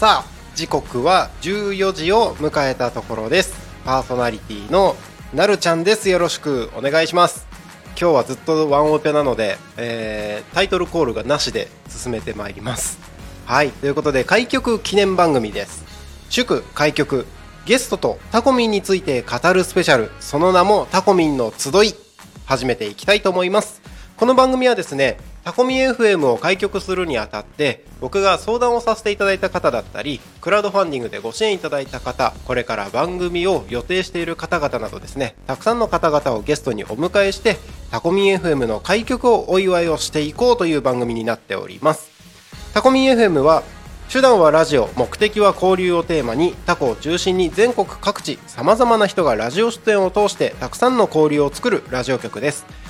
さあ時刻は14時を迎えたところです。パーソナリティのなるちゃんです。よろしくお願いします。今日はずっとワンオペなので、えー、タイトルコールがなしで進めてまいります。はいということで開局記念番組です。祝開局ゲストとタコミンについて語るスペシャル。その名もタコミンの集い。始めていきたいと思います。この番組はですねタコミ FM を開局するにあたって僕が相談をさせていただいた方だったりクラウドファンディングでご支援いただいた方これから番組を予定している方々などですねたくさんの方々をゲストにお迎えしてタコミ FM の開局をお祝いをしていこうという番組になっております。タコミ FM は手段はラジオ目的は交流をテーマにタコを中心に全国各地さまざまな人がラジオ出演を通してたくさんの交流を作るラジオ局です。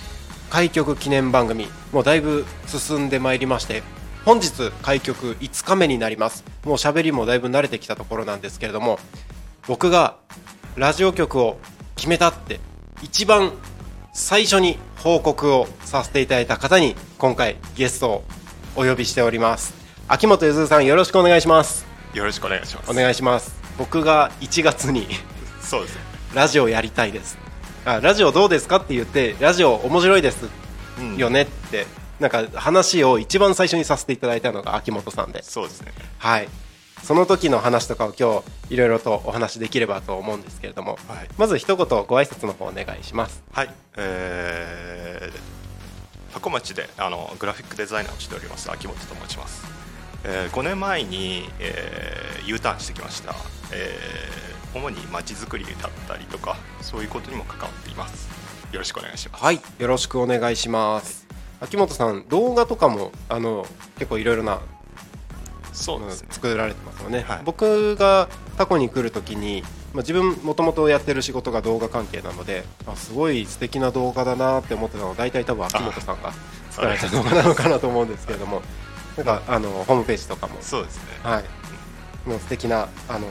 開局記念番組もうだいぶ進んでまいりまして本日開局5日目になります。もう喋りもだいぶ慣れてきたところなんですけれども僕がラジオ局を決めたって一番最初に報告をさせていただいた方に今回ゲストをお呼びしております。秋元ゆずさんよろしくお願いします。よろしくお願いします。お願いします。僕が1月にそうですね。ラジオやりたいですあラジオどうですかって言ってラジオ面白いですうん。よねって、なんか話を一番最初にさせていただいたのが秋元さんで。そうですね。はい。その時の話とかを今日いろいろとお話できればと思うんですけれども、はい。まず一言ご挨拶の方お願いします。はい。えー、箱町であのグラフィックデザイナーをしております秋元と申します、えー、5年前に、えー、U ターンしてきました、えー、主に街づくりだったりとかそういうことにも関わっています。よろしくお願いします。はいよろしくお願いします。秋元さん動画とかもあの結構いろいろなそうですね。作られてますよね、はい。僕がタコに来るときに、まあ、自分もともとやってる仕事が動画関係なのであすごい素敵な動画だなって思ってたのは大体多分秋元さんが作られた動画なのかなと思うんですけれどもなんかあのホームページとかも。そうですね。はいもう素敵なあの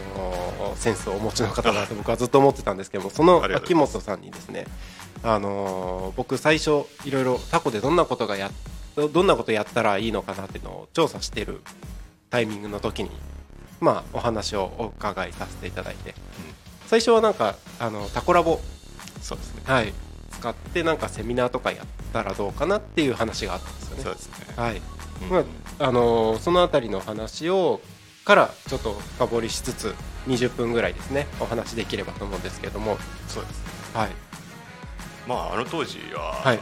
ーセンスをお持ちの方だと僕は ずっと思ってたんですけどもその秋元さんにですねあのー僕最初いろいろタコでどんなことがやどどんなことやったらいいのかなっていうのを調査してるタイミングの時にまあお話をお伺いさせていただいて、最初はなんかあのタコラボ。そうですね。はい。使ってなんかセミナーとかやったらどうかなっていう話があったんですよね。そうですね。はい。うん。まああのーそのあたりの話をからちょっと深掘りしつつ20分ぐらいですねお話できればと思うんですけれども。そうですね。はい。まああの当時は、はい。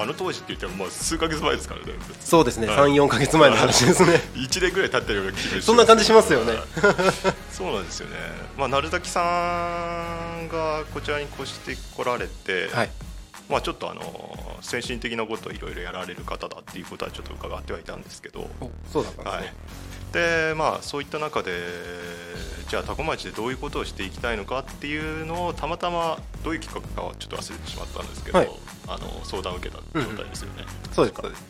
あの当時って言ってももう数ヶ月前ですからね。そうですね。はい。34か月前の話ですね。1年ぐらい経ってるような気がそんな感じしますよね。そうなんですよね、まあ、鳴崎さんがこちらに越してこられて、はいまあ、ちょっとあの先進的なことをいろいろやられる方だっていうことはちょっと伺ってはいたんですけど、おそうだったんですはい。ね、でまあ、そういった中でじゃあ多古町でどういうことをしていきたいのかっていうのをたまたまどういう企画かはちょっと忘れてしまったんですけど、はい。あの相談を受けた状態ですよね。そうですそうです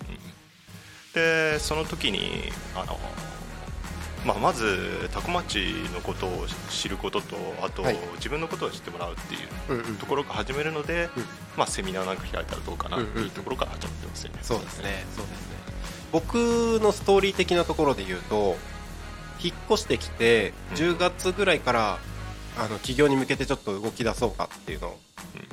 でその時にあの、まあ、まず多古町のことを知ることとあと、はい。自分のことを知ってもらうっていううんうん。ところから始めるので、うん。まあ、セミナーなんか開いたらどうかなってうんうん。いうところから始まってますよね。そうですね。そうですね。僕のストーリー的なところで言うと引っ越してきてうん。10月ぐらいからあの起業に向けてちょっと動き出そうかっていうのを、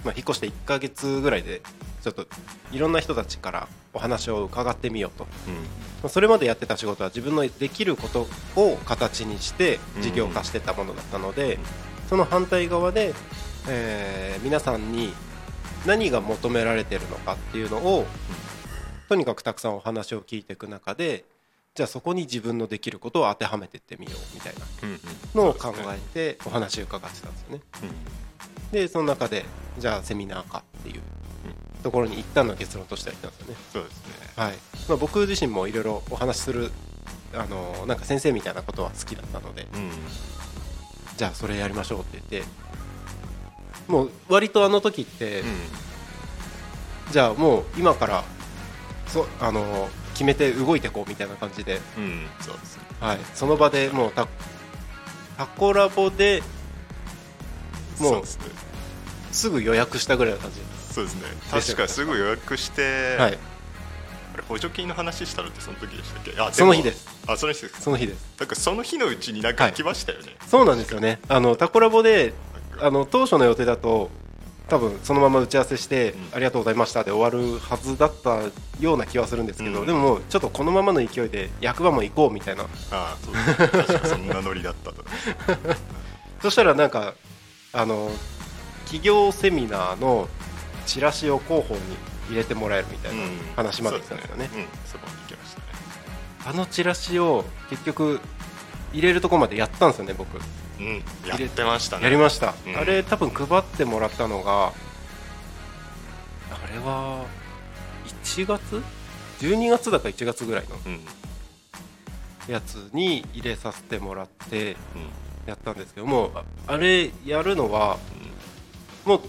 まあ、引っ越して1ヶ月ぐらいでちょっといろんな人たちからお話を伺ってみようと。うん。まあそれまでやってた仕事は自分のできることを形にして事業化してたものだったので、その反対側で、えー皆さんに何が求められてるのかっていうのを、とにかくたくさんお話を聞いていく中でじゃあそこに自分のできることを当てはめていってみようみたいなのを考えてお話を伺ってたんですよね。うん。でその中でじゃあセミナーかところに一旦の結論としては言ったんですよね。そうですね。はい。まあ、僕自身もいろいろお話しするあのなんか先生みたいなことは好きだったので。うん。じゃあそれやりましょうって言って。もう割とあの時って、うん。じゃあもう今からそあの決めて動いてこうみたいな感じで、うんそうですね。はい、その場でもうタタコラボでもうすぐ予約したぐらいの感じそうですね。確かすぐ予約して、はい。あれ補助金の話したのってその時でしたっけ？あもその日です。あその日ですその日です。なんかその日のうちになんか来ましたよね、そうなんですよね。あのタコラボであの当初の予定だと多分そのまま打ち合わせして、うん。ありがとうございましたで終わるはずだったような気はするんですけど、うん。でももうちょっとこのままの勢いで役場も行こうみたいな。ああそうですね。確かそんなノリだったと。そしたらなんかあの企業セミナーのチラシを広報に入れてもらえるみたいな話まで来たんですよね,、そううん。そこに行きましたね。あのチラシを結局入れるとこまでやったんですよね僕。うん。やってましたね。やりました、うん。あれ多分配ってもらったのがあれは1月？12月だか1月ぐらいのうん。うんやつに入れさせてもらってやったんですけどもああれやるのはもう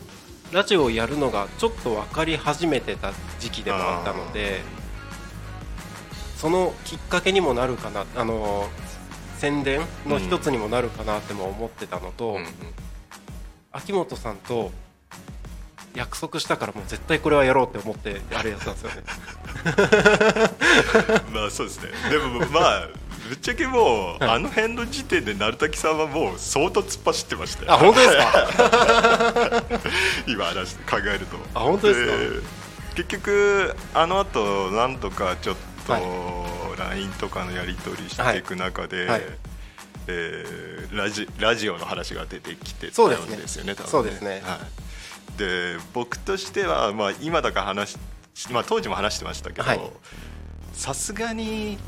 ラジオをやるのがちょっと分かり始めてた時期でもあったのでそのきっかけにもなるかなあの宣伝の一つにもなるかなっても思ってたのと、うんうん。秋元さんと約束したからもう絶対これはやろうって思ってあれやったんですよね。まあそうですね。でもまあぶっちゃけもう、はい。あの辺の時点で鳴滝さんはもう相当突っ走ってましたよ。あ本当ですか？今話考えると。あ本当ですか？結局あの後なんとかちょっとはい。LINE とかのやり取りしていく中で、はい。えーラジラジオの話が出てきてたそうですねんですよね。多分そうですね。はい、で僕としては、まあ、今だから話し、まあ、当時も話してましたけはい。どさすがに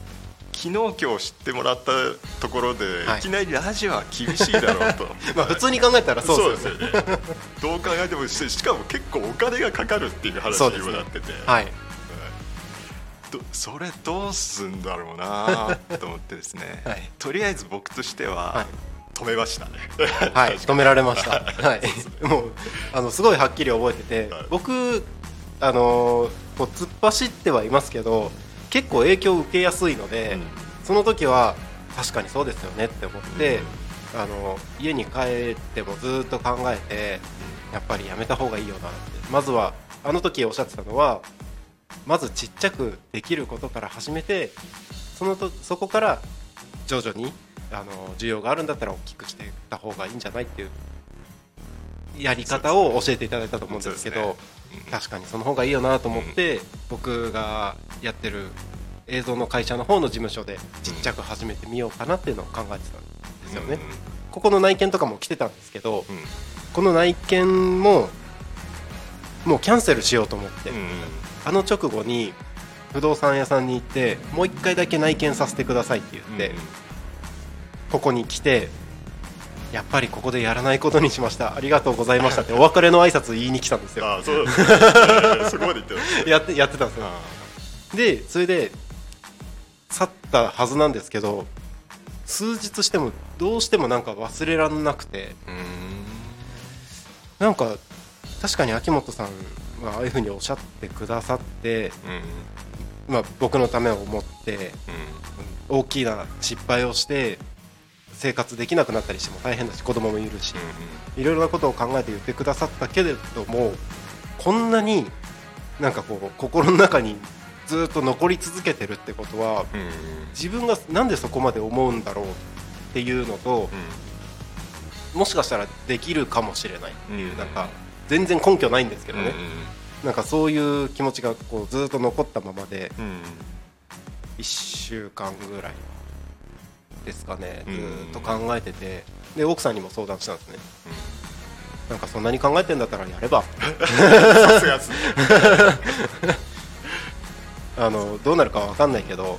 昨日今日知ってもらったところで、はい。い、きなりラジオは厳しいだろうと。まあ普通に考えたらそそううでですよね。ねどう考えてもししかも結構お金がかかるっていう話にもなってて、はい。どそれどうすんだろうなと思ってですね、はい。とりあえず僕としてははい。止めましたね。はい。止められました。はい。もうあのすごいはっきり覚えてて。はい。僕あのこう突っ走ってはいますけど結構影響を受けやすいので、うん。その時は確かにそうですよねって思って、あの家に帰ってもずっと考えてやっぱりやめた方がいいよなって。まずはあの時おっしゃってたのはまずちっちゃくできることから始めてそのとそこから徐々にあの需要があるんだったら大きくしていった方がいいんじゃないっていうやり方を教えていただいたと思うんですけど確かにその方がいいよなと思って、僕がやってる映像の会社の方の事務所でちっちゃく始めてみようかなっていうのを考えてたんですよね。ここの内見とかも来てたんですけどこの内見ももうキャンセルしようと思って、うんあの直後に不動産屋さんに行ってもう一回だけ内見させてくださいって言って、ここに来てやっぱりここでやらないことにしました。ありがとうございましたってお別れの挨拶言いに来たんですよ。ああそうですね。そこまで言ってた。やってやってたんですよ。あでそれで去ったはずなんですけど数日してもどうしてもなんか忘れられなくて。なんか確かに秋元さんがああいうふうにおっしゃってくださって、うん。まあ、僕のためを思ってうん。大きな失敗をして生活できなくなったりしても大変だし子供もいるしいろいろなことを考えて言ってくださったけれどもこんなになんかこう心の中にずっと残り続けてるってことは自分がなんでそこまで思うんだろうっていうのともしかしたらできるかもしれない。っていううん。なんか全然根拠ないんですけうんどねなんかそういう気持ちがこうずっと残ったままでうんうん。1週間ぐらいですかねうん。ずーっと考えてて。で奥さんにも相談したんですね。なんかそんなに考えてんだったらやれば。あのどうなるかわかんないけど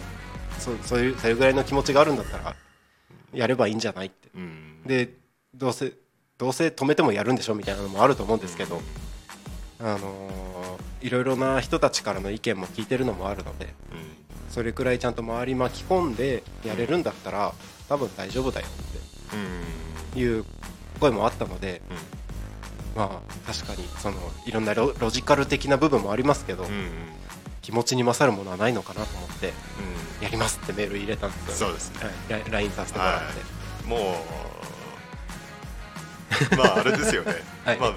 そうそういうそれぐらいの気持ちがあるんだったらやればいいんじゃないって。うん。でどうせどうせ止めてもやるんでしょ？みたいなのもあると思うんですけど、あのーいろいろな人たちからの意見も聞いてるのもあるので。うんそれくらいちゃんと周り巻き込んでやれるんだったら多分大丈夫だよってうん。いう声もあったので、まあ確かにそのいろんなロロジカル的な部分もありますけど、気持ちに勝るものはないのかなと思ってうん。やりますってメール入れたんですよ、そうですね。はい、ラ LINE させてもらって、もう まああれですよね、はい。まあ、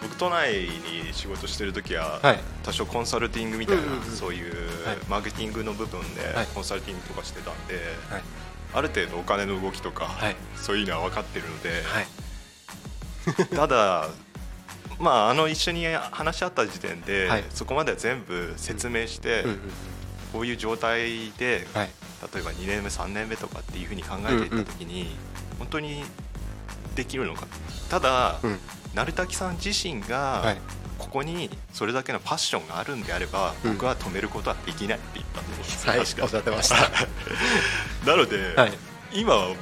僕都内に仕事してる時は、はい。多少コンサルティングみたいな、うんうんうん。そういうはい。マーケティングの部分ではい。コンサルティングとかしてたんで、はい。ある程度お金の動きとか、はい。そういうのは分かってるので、はい。ただまああの一緒に話し合った時点で、はい。そこまでは全部説明して、うんうんこういう状態ではい。例えば2年目3年目とかっていうふうに考えていった時に、本当にできるのか。ただ、うん鳴滝さん自身が、はい。ここにそれだけのパッションがあるんであれば、うん。僕は止めることはできないって言ったんです、はい確かおっしゃってました。なので、はい。今はもう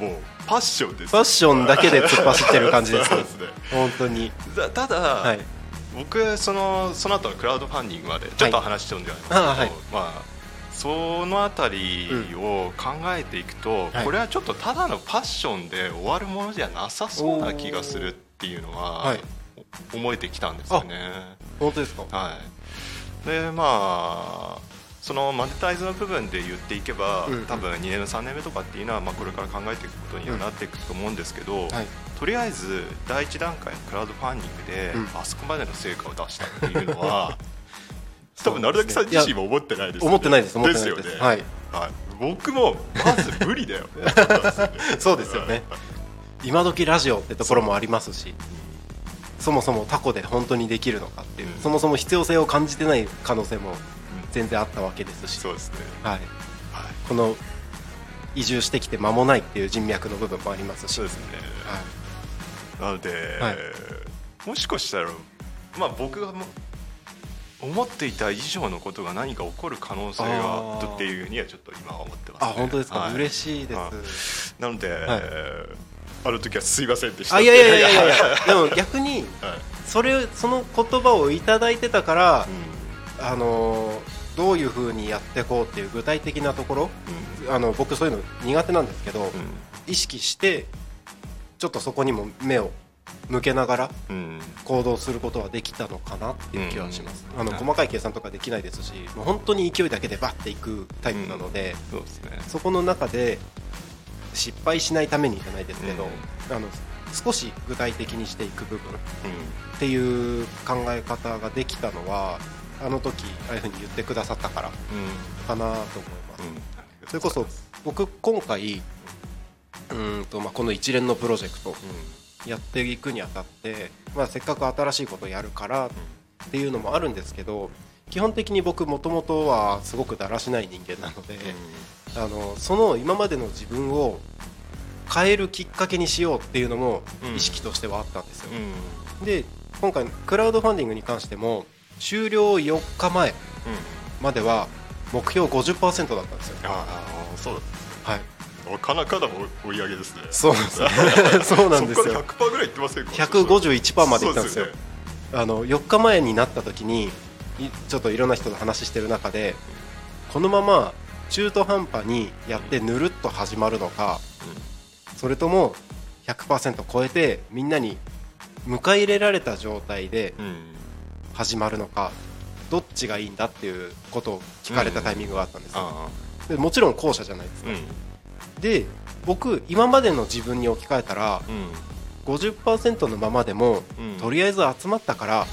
パッションですファッションだけで突っ走ってる感じですね。本当に。だただ、はい。僕そのその後のクラウドファンディングまでちょっと話しちゃうんではないですけど、あはい。まあそのあたりを考えていくと、はい。これはちょっとただのパッションで終わるものじゃなさそうな気がするっていうのは、はい。思えてきたんですよね。本当ですか？はい、でまあそのマネタイズの部分で言っていけば、うん多分2年目3年目とかっていうのは、まあ、これから考えていくことにはなっていくと思うんですけど、はい。とりあえず第一段階のクラウドファンディングで、うん。あそこまでの成果を出したっていうのは 多分成崎さん自身も思ってないですよね。思ってないですです。よね、はい。はい。僕もまず無理だよ。ね そうですよね今時ラジオってところもありますしそもそもタコで本当にできるのかっていう、うん。そもそも必要性を感じてない可能性も全然あったわけですし、そうですね、はい、はい、この移住してきて間もないっていう人脈の部分もありますし、そうですね、なので、はい。もしかしたら、まあ、僕がも思っていた以上のことが何か起こる可能性がっていうふうにはちょっと今は思ってます、ね、あ本当ですか、はい。嬉しいです、なので、いあの時はすいませんでした。あいやいやいやいや でも逆にはい。それその言葉をいただいてたからう、ん。あのーどういうふうにやっていこうっていう具体的なところあの僕そういうの苦手なんですけど、意識してちょっとそこにも目を向けながらうん。うん行動することはできたのかなっていう気はします、あのはい細かい計算とかできないですしもう本当に勢いだけでバッていくタイプなので、そうですね。そこの中で失敗しないためにじゃないですけど、あの少し具体的にしていく部分っていう考え方ができたのはあの時ああいうふうに言ってくださったからうん。うんかなと思います、それこそ僕今回うーんと、まあ、この一連のプロジェクトやっていくにあたって、まあ、せっかく新しいことをやるからっていうのもあるんですけど基本的に僕もともとはすごくだらしない人間なので、あのその今までの自分を変えるきっかけにしようっていうのも意識としてはあったんですよ、うん。うんで今回クラウドファンディングに関しても終了4日前までは目標50%だったんですよ。ああそう。はい。だなかなかな追い上げですね。そうなんですよ。そうなんですそこからよ100%ぐらいいってませんか151%までいったんですよ。ね。あの4日前になった時にいちょっといろんな人と話してる中でこのまま中途半端にやってぬるっと始まるのかそれとも100%超えてみんなに迎え入れられた状態でうん。うん始まるのかどっちがいいんだっていうことを聞かれたタイミングがあったんですよ。あでもちろん後者じゃないですか。で僕今までの自分に置き換えたら50%のままでもうん。とりあえず集まったから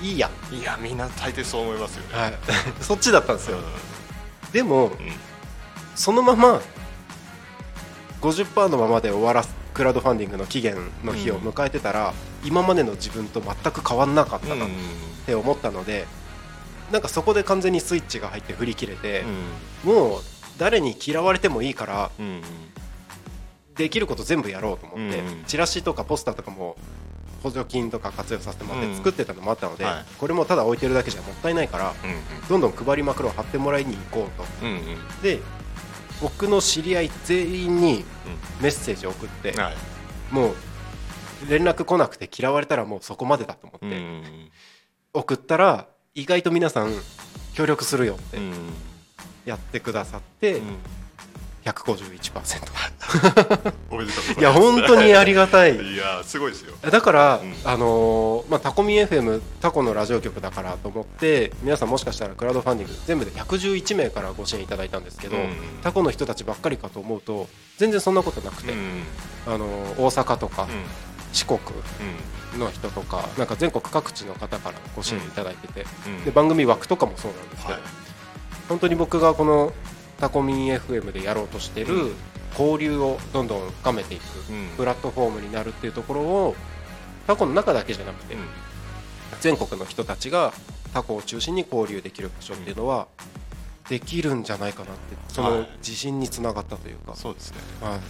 いいや、いやみんな大抵そう思いますよね。はい、そっちだったんですよでもうん。そのまま50%のままで終わらすクラウドファンディングの期限の日を迎えてたら、今までの自分と全く変わんなかったなっうん。て思ったので、なんかそこで完全にスイッチが入って振り切れてう、ん。もう誰に嫌われてもいいからうん。できること全部やろうと思って、うん。チラシとかポスターとかも補助金とか活用させてもらっうん。て作ってたのもあったので、はい。これもただ置いてるだけじゃもったいないからうんどんどん配りまくろう貼ってもらいに行こうと。うんうん。で僕の知り合い全員にメッセージを送って、うんはい。もう連絡来なくて嫌われたらもうそこまでだと思って、うん送ったら意外と皆さん協力するよってうん。やってくださって、うん151%おめでとうございます。いや本当にありがたい。いやすごいですよ。だから、うん。あのーまあ、タコミン FM タコのラジオ局だからと思って皆さんもしかしたらクラウドファンディング全部で111名からご支援いただいたんですけど、うん。タコの人たちばっかりかと思うと全然そんなことなくて、うん。あのー大阪とかうん。四国うん。の人とかなんか全国各地の方からご支援いただいてて、うん。で番組枠とかもそうなんですけど、はい。本当に僕がこのタコミン FM でやろうとしてるうん。交流をどんどん深めていくうん。プラットフォームになるっていうところをタコの中だけじゃなくて、うん。全国の人たちがタコを中心に交流できる場所っていうのはできるんじゃないかなってそのはい。自信につながったというか、そうですね。はい。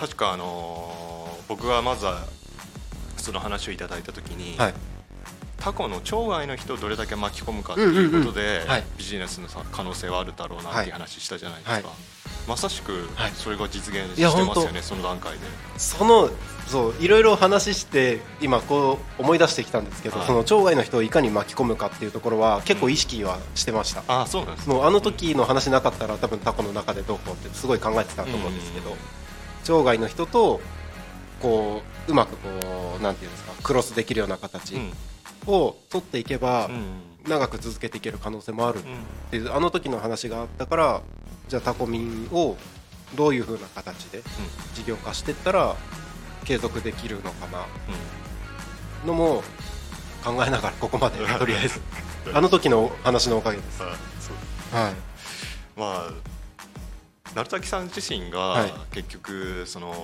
確かあのー僕がまずはその話をいただいた時に、はいタコの町外の人をどれだけ巻き込むかっていうことで、うんうんうん。はいビジネスのさ可能性はあるだろうなっていう話したじゃないですか、はい。まさしくはい。それが実現してますよね、その段階で。そのそういろいろ話して今こう思い出してきたんですけど、はい。その町外の人をいかに巻き込むかっていうところは結構意識はしてました、ああそうなんですもうあの時の話なかったら多分タコの中でどうこうってすごい考えてたと思うんですけど、うん町外の人とこううまくこうなんていうんですかクロスできるような形うんを取っていけばうん長く続けていける可能性もあるっうんていうあの時の話があったからじゃあタコミンをどういう風な形で事業化していったら継続できるのかなのも考えながらここまでとりあえず。う んあの時の話のおかげです。はい。まあ鳴滝さん自身がはい。結局その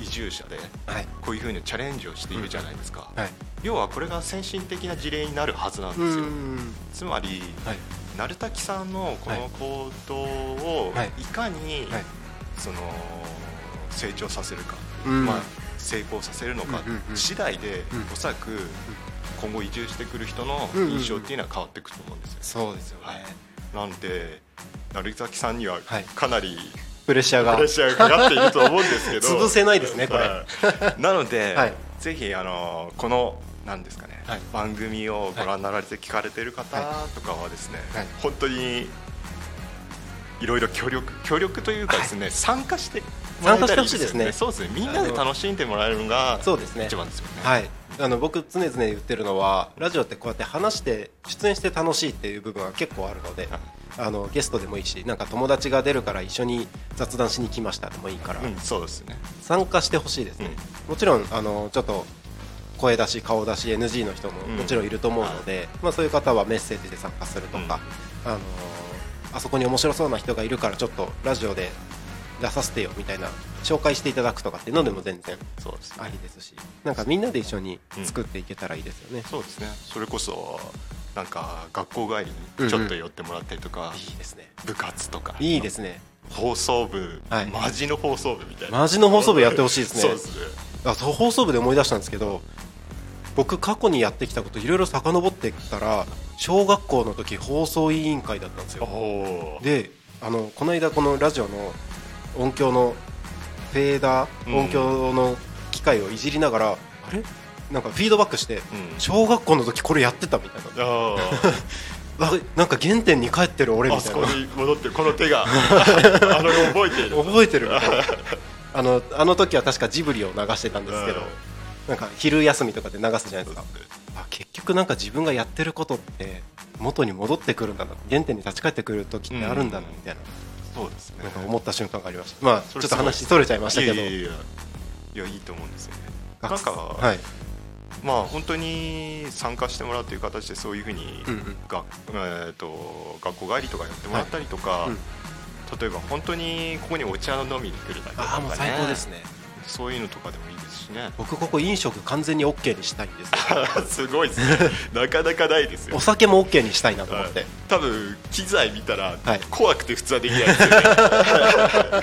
移住者ではい。こういうふうにチャレンジをしているじゃないですか、はい。要はこれが先進的な事例になるはずなんうですよ。んつまりはい。鳴滝さんのこの行動をはい。いかにはい。その成長させるか、うん。まあ、成功させるのか次第でうん。おそらく今後移住してくる人の印象っていうのは変わっていくと思うんですよ、そうですよね、はい。なんで鳴滝さんにははい。かなりプレッシャーが。プレッシャーがかかっていると思うんですけど。潰せないですねこれ。はい。なので、はい。ぜひあのこのなんですかね、はい。番組をご覧になられて聞かれている方はとかはですね、はい。本当にいろいろ協力協力というかですね、参加してもらえたらいいですよ参加してほしいですね。そうですね。みんなで楽しんでもらえるのがそうですね。一番ですよね。はい。あの僕常々言ってるのはラジオってこうやって話して出演して楽しいっていう部分は結構あるのではいあのゲストでもいいしなんか友達が出るから一緒に雑談しに来ましたでもいいから、うん、そうですね。参加してほしいですね、もちろんあのちょっと声出し顔出し NG の人もうん。もちろんいると思うので、まあ、そういう方はメッセージで参加するとか、あのあそこに面白そうな人がいるからちょっとラジオで出させてよみたいな紹介していただくとかっていうのでも全然そうですね。ありですしなんかみんなで一緒に作っていけたらいいですよね、そうですね。それこそなんか学校帰りにちょっと寄ってもらったりとか、いいですね。部活とか。いいですね。放送部、はい。マジの放送部みたいな。マジの放送部やってほしいですね。そうですね。あそう放送部で思い出したんですけど僕過去にやってきたこといろいろ遡っていったら小学校の時放送委員会だったんですおよであのこの間このラジオの音響のフェーダうん。ー音響の機械をいじりながら、あれ？なんかフィードバックしてうん。小学校の時これやってたみたいな。ああ なんか原点に帰ってる俺みたいな。に戻ってるこの手が あの覚えている。覚えてるあのあの時は確かジブリを流してたんですけど、うん。なんか昼休みとかで流すじゃないですか。あ結局なんか自分がやってることって元に戻ってくるんだな。原点に立ち返ってくる時ってあるんだなうん。みたいな,、そうですね。なんか思った瞬間がありました。まあちょっと話それちゃいましたけど。いやいやいと思うんですよね。なん学か、はいまあ本当に参加してもらうという形でそういうふうに、うんうん。がえー、と学校帰りとかやってもらったりとか、うん例えば本当にここにお茶飲みに来るだけとか、ね、最高ですね。そういうのとかでもいいですしね。僕ここ飲食完全に OK にしたいんですよ。すごいですね。なかなかないですよ。お酒も OK にしたいなと思って、はい。多分機材見たらはい。怖くて普通はできないですよね、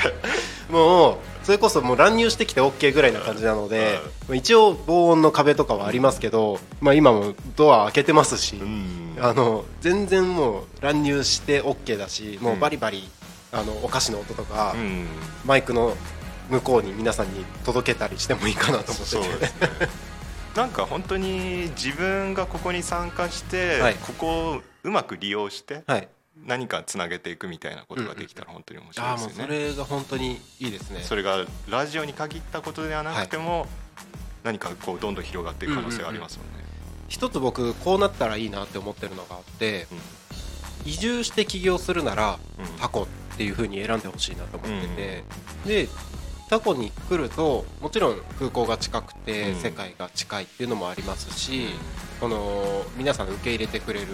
もうそれこそもう乱入してきて OK ぐらいな感じなので、まあ一応防音の壁とかはありますけど、まあ、今もドア開けてますし、うん。あの全然もう乱入して OK だしもうバリバリ、あのお菓子の音とか、うん。マイクの向こうに皆さんに届けたりしてもいいかなと思ってそうてですね。なんか本当に自分がここに参加して、はい。ここをうまく利用してはい何かつなげていくみたいなことができたら本当に面白いですよね。もうそれが本当にいいですね。それがラジオに限ったことではなくても、何かこうどんどん広がっていく可能性がありますもんね。一つ僕こうなったらいいなって思ってるのがあって移住して起業するならうん。タコっていう風に選んでほしいなと思ってて、でタコに来るともちろん空港が近くてうん。世界が近いっていうのもありますし、この皆さん受け入れてくれる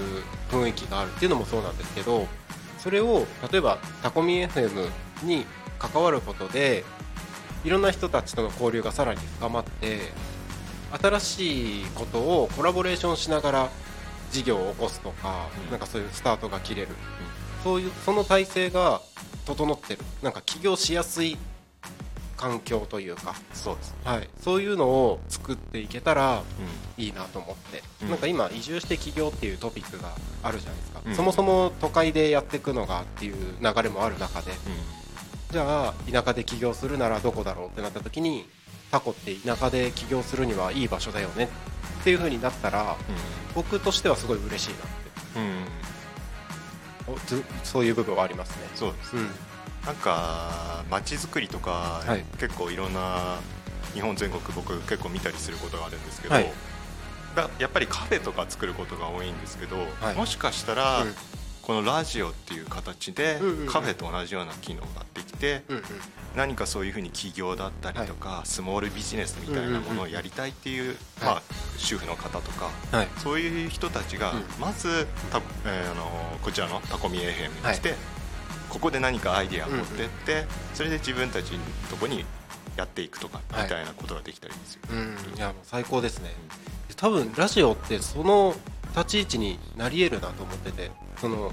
雰囲気があるっていうのもそうなんですけどそれを例えばタコミ FM に関わることでいろんな人たちとの交流がさらに深まって新しいことをコラボレーションしながら事業を起こすとか、うん。なんかそういうスタートが切れる、そういうその体制が整ってる。なんか起業しやすい環境というか、そうです。はい、そういうのを作っていけたらういいなと思って、うん。なんか今移住して起業っていうトピックがあるじゃないですか、うん。そもそも都会でやっていくのがっていう流れもある中で。ん。じゃあ田舎で起業するならどこだろうってなった時にタコって田舎で起業するにはいい場所だよねっていう風になったら僕としてはすごい嬉しいなって。うん。そういう部分はありますね。そうです。うんなんか街づくりとか、はい。結構いろんな日本全国僕結構見たりすることがあるんですけど、はい。だやっぱりカフェとか作ることが多いんですけど、はい。もしかしたら、うん。このラジオっていう形でうんうんうん。カフェと同じような機能ができて、うんうん。何かそういうふうに起業だったりとか、スモールビジネスみたいなものをやりたいっていう、まあ、主婦の方とかはい。そういう人たちがうん。まず、たえーあのこちらのタコミ FM に来て、ここで何かアイディアを持ってって、それで自分たちのとこにやっていくとかみはい。たいなことができたりですよ。うんいや最高ですね。多分ラジオってその立ち位置になり得るなと思っててその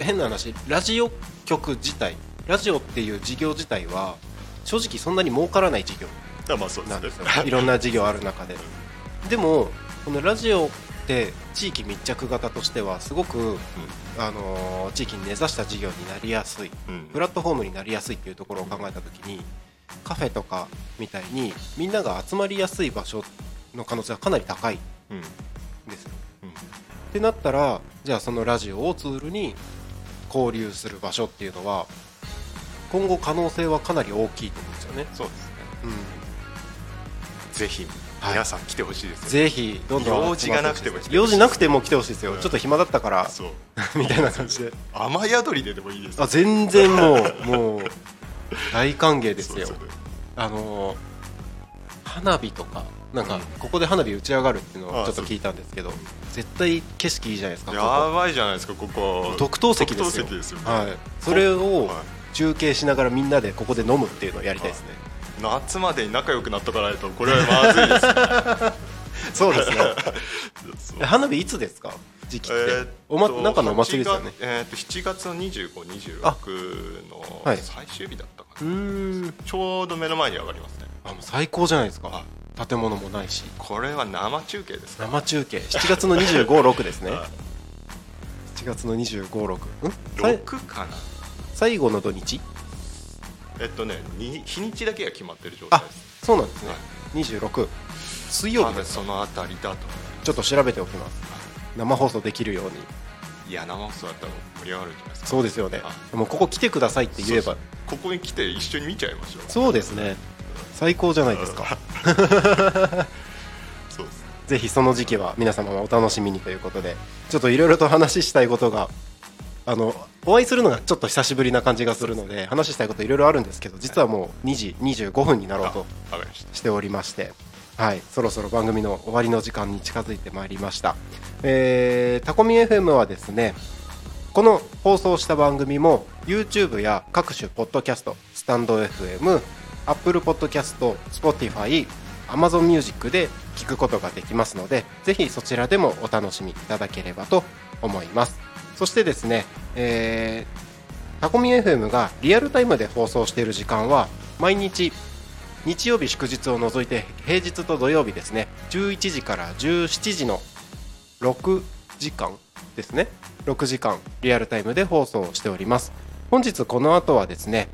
変な話ラジオ局自体ラジオっていう事業自体は正直そんなに儲からない事業あまあそうなんですよ。いろんな事業ある中で。でもこのラジオって地域密着型としてはすごく、あのー地域に根ざした事業になりやすいうんプラットフォームになりやすいっていうところを考えた時にカフェとかみたいにみんなが集まりやすい場所の可能性はかなり高いんうんですよ。うんってなったらじゃあそのラジオをツールに交流する場所っていうのは今後可能性はかなり大きいと思うんですよね。そうですねうんぜひはい皆さん来てほしいですよ、ぜひどんどん用事がなくても来てほしい用事なくても来てほしいですよ、うん。ちょっと暇だったから みたいな感じで。雨宿りででもいいですあ全然もう もう大歓迎ですよ。あのー花火とかなんかうん。ここで花火打ち上がるっていうのをあちょっと聞いたんですけど絶対景色いいじゃないですかこやこばいじゃないですかここ。特等席ですよ。特等席ですよ。ねはい、それをは中継しながらみんなでここで飲むっていうのをやりたいですね。い夏までに仲良くなっとかないとこれはまずいです そうですね。花火いつですか？時期って、えーおまなんかのお祭りですよね。8月えーっと7月の2526あのはい。最終日だったかうな、ーん。ちょうど目の前に上がりますね。あもう最高じゃないですか。は建物もないし。これは生中継ですか生中継。7月の256ですね。はい。7月の256ん？さい。6かな。最後の土日？えっとねに日にちだけが決まってる状態あです。そうなんですね。はい。26水曜多日です分そのあたりだと。ちょっと調べておきます生放送できるように。いや生放送だったら盛り上がるんじゃないですか。そうですよね。はもうここ来てくださいって言えば。ここに来て一緒に見ちゃいましょう。そうですね。最高じゃないですか。そうです。ぜひその時期は皆様もお楽しみにということでちょっといろいろと話したいことがあのお会いするのがちょっと久しぶりな感じがするので話したいこといろいろあるんですけど実はもう2時25分になろうとしておりまして、はい、そろそろ番組の終わりの時間に近づいてまいりました、えータコミ FM はですねこの放送した番組も YouTube や各種ポッドキャストスタンド FM、Apple Podcast、Spotify、Amazon Music で聞くことができますのでぜひそちらでもお楽しみいただければと思いますそしてですね、えータコミ FM がリアルタイムで放送している時間は毎日日曜日祝日を除いて平日と土曜日ですね11時から17時の6時間ですね。6時間リアルタイムで放送しております。本日この後はですね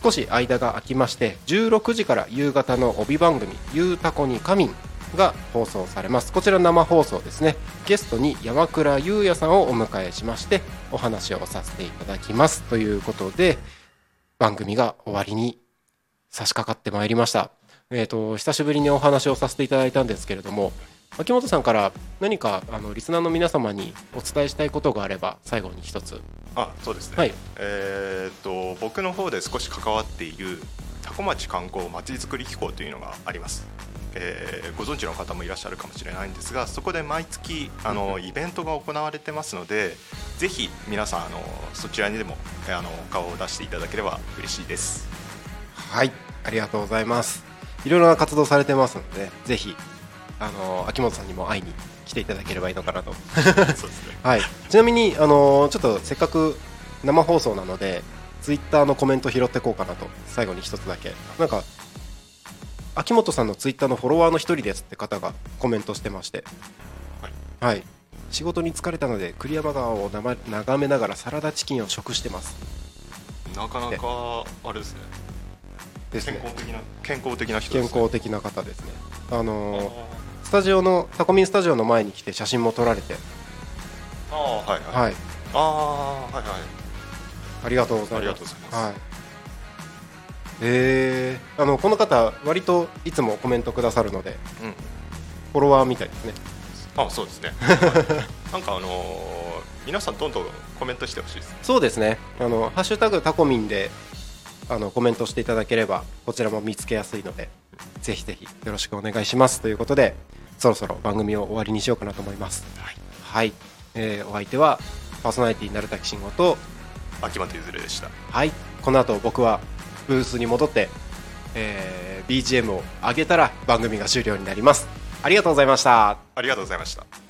少し間が空きまして16時から夕方の帯番組「ゆうたこに仮眠」が放送されます。こちら生放送ですね。ゲストに山倉優也さんをお迎えしましてお話をさせていただきます。ということで番組が終わりに差し掛かってまいりました。えっ、と久しぶりにお話をさせていただいたんですけれども秋元さんから何かあのリスナーの皆様にお伝えしたいことがあれば最後に一つ。あそうですね、はい。えーっと僕の方で少し関わっている多古町観光まちづくり機構というのがあります、えーご存知の方もいらっしゃるかもしれないんですがそこで毎月あのイベントが行われてますのでぜひ皆さんあのそちらにでもえーあの顔を出していただければ嬉しいです。はいありがとうございます。いろいろな活動されてますのでぜひあの秋元さんにも会いに来ていただければいいのかなと。そうですね。はい、ちなみに、あのーちょっとせっかく生放送なのでツイッターのコメント拾っていこうかなと最後に一つだけ。なんか秋元さんのツイッターのフォロワーの一人ですって方がコメントしてまして。はい、仕事に疲れたので栗山川を眺めながらサラダチキンを食してます。なかなかあれですね。ですね。健康的な健康的な人ね。康的な方ですね。あのーあスタジオのタコミンスタジオの前に来て写真も撮られて。あはいはい、はい。ああはいはい。ありがとうございます。ありがとうございます。はい。えー、あのこの方割といつもコメントくださるのでうんフォロワーみたいですね。あそうですね なんかあのー皆さんどんどんコメントしてほしいですそうですね。あのハッシュタグタコミンであのコメントしていただければこちらも見つけやすいのでぜひぜひよろしくお願いしますということでそろそろ番組を終わりにしようかなと思います。はいはい。えーお相手はパーソナリティ鳴滝慎吾と秋元ゆずるでしたはい。この後僕はブースに戻って、えー BGM を上げたら番組が終了になります。ありがとうございました。ありがとうございました